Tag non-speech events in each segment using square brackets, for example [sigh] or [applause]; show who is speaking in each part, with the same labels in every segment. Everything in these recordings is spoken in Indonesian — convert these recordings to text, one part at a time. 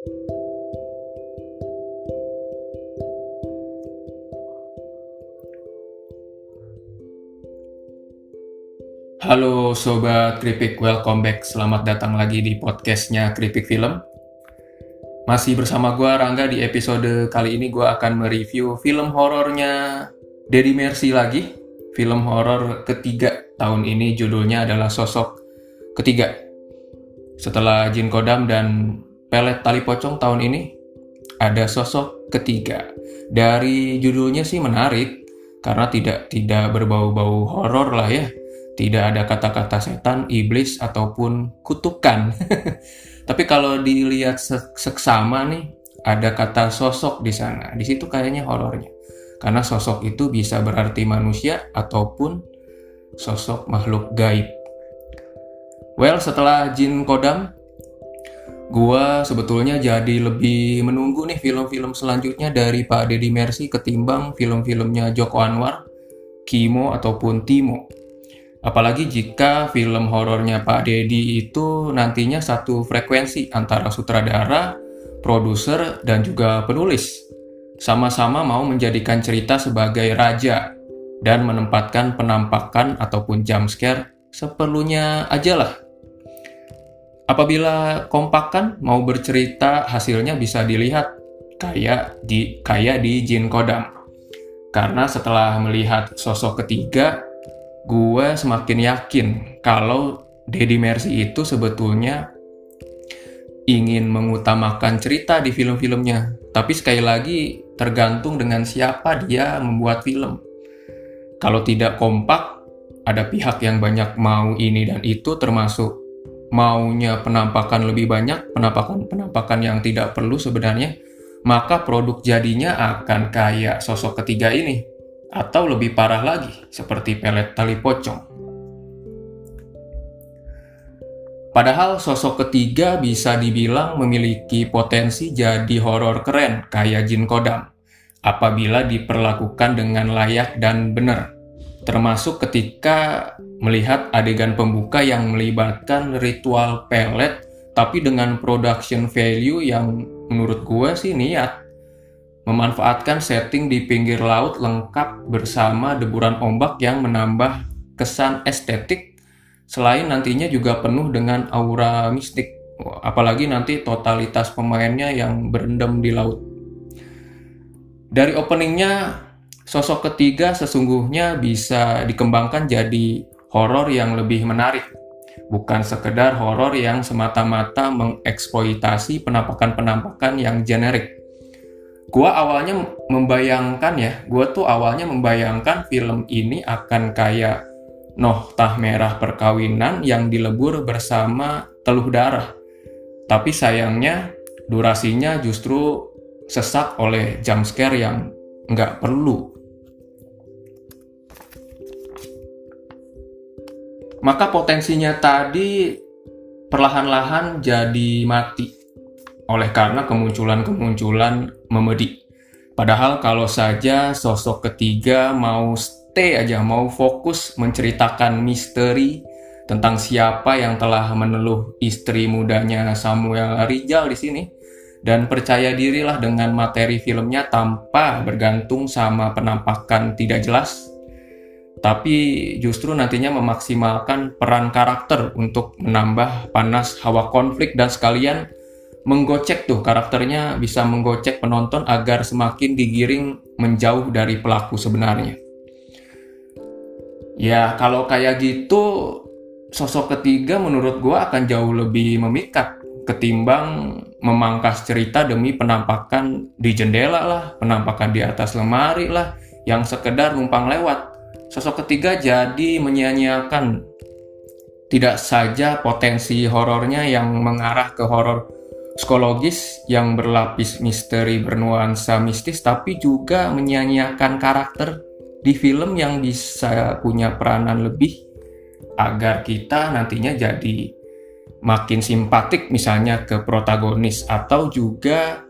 Speaker 1: Halo Sobat Kripik, welcome back. Selamat datang lagi di podcastnya Kripik Film. Masih bersama gue Rangga di episode kali ini gue akan mereview film horornya Deddy Mercy lagi. Film horor ketiga tahun ini judulnya adalah Sosok Ketiga. Setelah Jin Kodam dan Pelet Tali Pocong tahun ini ada Sosok Ketiga. Dari judulnya sih menarik karena tidak tidak berbau-bau horor lah ya tidak ada kata-kata setan, iblis ataupun kutukan. [laughs] Tapi kalau dilihat seksama nih, ada kata sosok di sana. Di situ kayaknya horornya. Karena sosok itu bisa berarti manusia ataupun sosok makhluk gaib. Well, setelah Jin Kodam, gua sebetulnya jadi lebih menunggu nih film-film selanjutnya dari Pak Deddy Mercy ketimbang film-filmnya Joko Anwar, Kimo ataupun Timo. Apalagi jika film horornya Pak Dedi itu nantinya satu frekuensi antara sutradara, produser, dan juga penulis. Sama-sama mau menjadikan cerita sebagai raja dan menempatkan penampakan ataupun jump scare seperlunya aja lah. Apabila kompakan mau bercerita hasilnya bisa dilihat kayak di kayak di Jin Kodam. Karena setelah melihat sosok ketiga gue semakin yakin kalau Deddy Mercy itu sebetulnya ingin mengutamakan cerita di film-filmnya. Tapi sekali lagi tergantung dengan siapa dia membuat film. Kalau tidak kompak, ada pihak yang banyak mau ini dan itu termasuk maunya penampakan lebih banyak, penampakan-penampakan yang tidak perlu sebenarnya, maka produk jadinya akan kayak sosok ketiga ini atau lebih parah lagi, seperti pelet tali pocong. Padahal sosok ketiga bisa dibilang memiliki potensi jadi horor keren kayak Jin Kodam apabila diperlakukan dengan layak dan benar. Termasuk ketika melihat adegan pembuka yang melibatkan ritual pelet tapi dengan production value yang menurut gue sih niat. Memanfaatkan setting di pinggir laut lengkap bersama deburan ombak yang menambah kesan estetik. Selain nantinya juga penuh dengan aura mistik apalagi nanti totalitas pemainnya yang berendam di laut. Dari openingnya sosok ketiga sesungguhnya bisa dikembangkan jadi horor yang lebih menarik bukan sekedar horor yang semata-mata mengeksploitasi penampakan-penampakan yang generik gua awalnya membayangkan ya, gua tuh awalnya membayangkan film ini akan kayak Noh Tah Merah Perkawinan yang dilebur bersama Teluh Darah. Tapi sayangnya durasinya justru sesak oleh jump scare yang nggak perlu. Maka potensinya tadi perlahan-lahan jadi mati oleh karena kemunculan-kemunculan memedi. Padahal kalau saja sosok ketiga mau stay aja, mau fokus menceritakan misteri tentang siapa yang telah meneluh istri mudanya Samuel Rizal di sini dan percaya dirilah dengan materi filmnya tanpa bergantung sama penampakan tidak jelas tapi justru nantinya memaksimalkan peran karakter untuk menambah panas hawa konflik dan sekalian menggocek tuh karakternya bisa menggocek penonton agar semakin digiring menjauh dari pelaku sebenarnya. Ya kalau kayak gitu sosok ketiga menurut gue akan jauh lebih memikat ketimbang memangkas cerita demi penampakan di jendela lah, penampakan di atas lemari lah, yang sekedar numpang lewat. Sosok ketiga jadi menyia-nyiakan. Tidak saja potensi horornya yang mengarah ke horor psikologis yang berlapis misteri bernuansa mistis tapi juga menyanyiakan karakter di film yang bisa punya peranan lebih agar kita nantinya jadi makin simpatik misalnya ke protagonis atau juga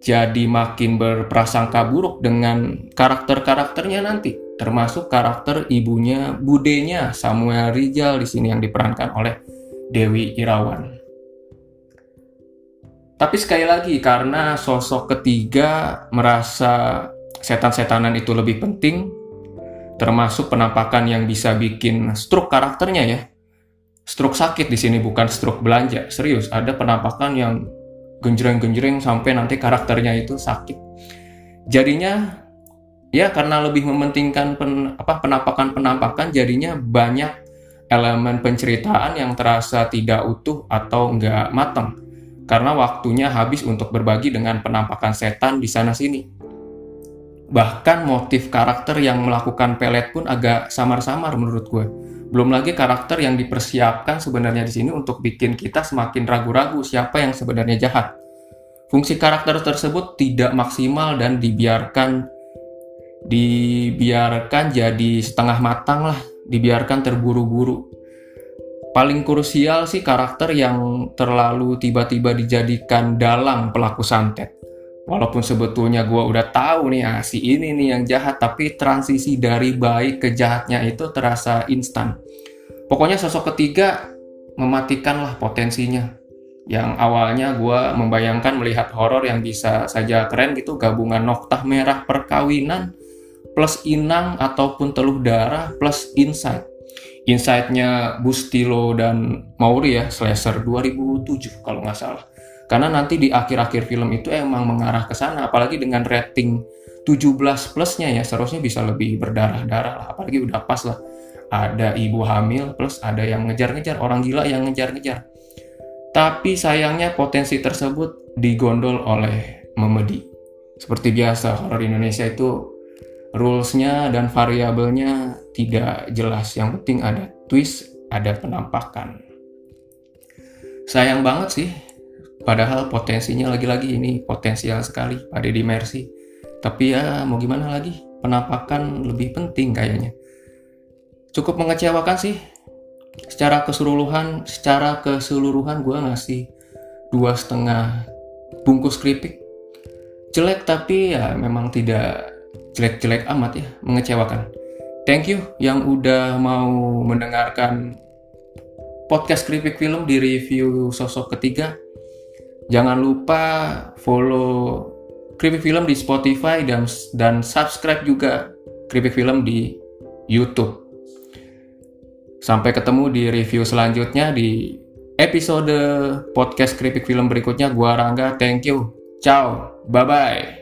Speaker 1: jadi makin berprasangka buruk dengan karakter-karakternya nanti termasuk karakter ibunya budenya Samuel Rizal di sini yang diperankan oleh Dewi Irawan. Tapi sekali lagi karena sosok ketiga merasa setan-setanan itu lebih penting, termasuk penampakan yang bisa bikin stroke karakternya ya. Stroke sakit di sini bukan stroke belanja, serius. Ada penampakan yang genjreng-genjreng sampai nanti karakternya itu sakit. Jadinya ya karena lebih mementingkan pen, apa penampakan-penampakan jadinya banyak elemen penceritaan yang terasa tidak utuh atau nggak matang karena waktunya habis untuk berbagi dengan penampakan setan di sana sini. Bahkan motif karakter yang melakukan pelet pun agak samar-samar menurut gue. Belum lagi karakter yang dipersiapkan sebenarnya di sini untuk bikin kita semakin ragu-ragu siapa yang sebenarnya jahat. Fungsi karakter tersebut tidak maksimal dan dibiarkan dibiarkan jadi setengah matang lah, dibiarkan terburu-buru paling krusial sih karakter yang terlalu tiba-tiba dijadikan dalang pelaku santet. Walaupun sebetulnya gue udah tahu nih ah, si ini nih yang jahat, tapi transisi dari baik ke jahatnya itu terasa instan. Pokoknya sosok ketiga mematikanlah potensinya. Yang awalnya gue membayangkan melihat horor yang bisa saja keren gitu, gabungan noktah merah perkawinan plus inang ataupun teluh darah plus insight insight-nya Bustilo dan Mauri ya, Slasher 2007 kalau nggak salah. Karena nanti di akhir-akhir film itu emang mengarah ke sana, apalagi dengan rating 17 plusnya ya, seharusnya bisa lebih berdarah-darah lah, apalagi udah pas lah. Ada ibu hamil plus ada yang ngejar-ngejar, orang gila yang ngejar-ngejar. Tapi sayangnya potensi tersebut digondol oleh Memedi. Seperti biasa, horor Indonesia itu rulesnya dan variabelnya tidak jelas. Yang penting ada twist, ada penampakan. Sayang banget sih, padahal potensinya lagi-lagi ini potensial sekali pada di Mercy. Tapi ya mau gimana lagi, penampakan lebih penting kayaknya. Cukup mengecewakan sih. Secara keseluruhan, secara keseluruhan gue ngasih dua setengah bungkus keripik. Jelek tapi ya memang tidak jelek-jelek amat ya, mengecewakan. Thank you yang udah mau mendengarkan podcast Kripik Film di review sosok ketiga. Jangan lupa follow Kripik Film di Spotify dan dan subscribe juga Kripik Film di YouTube. Sampai ketemu di review selanjutnya di episode podcast Kripik Film berikutnya. Gua Rangga, thank you. Ciao, bye-bye.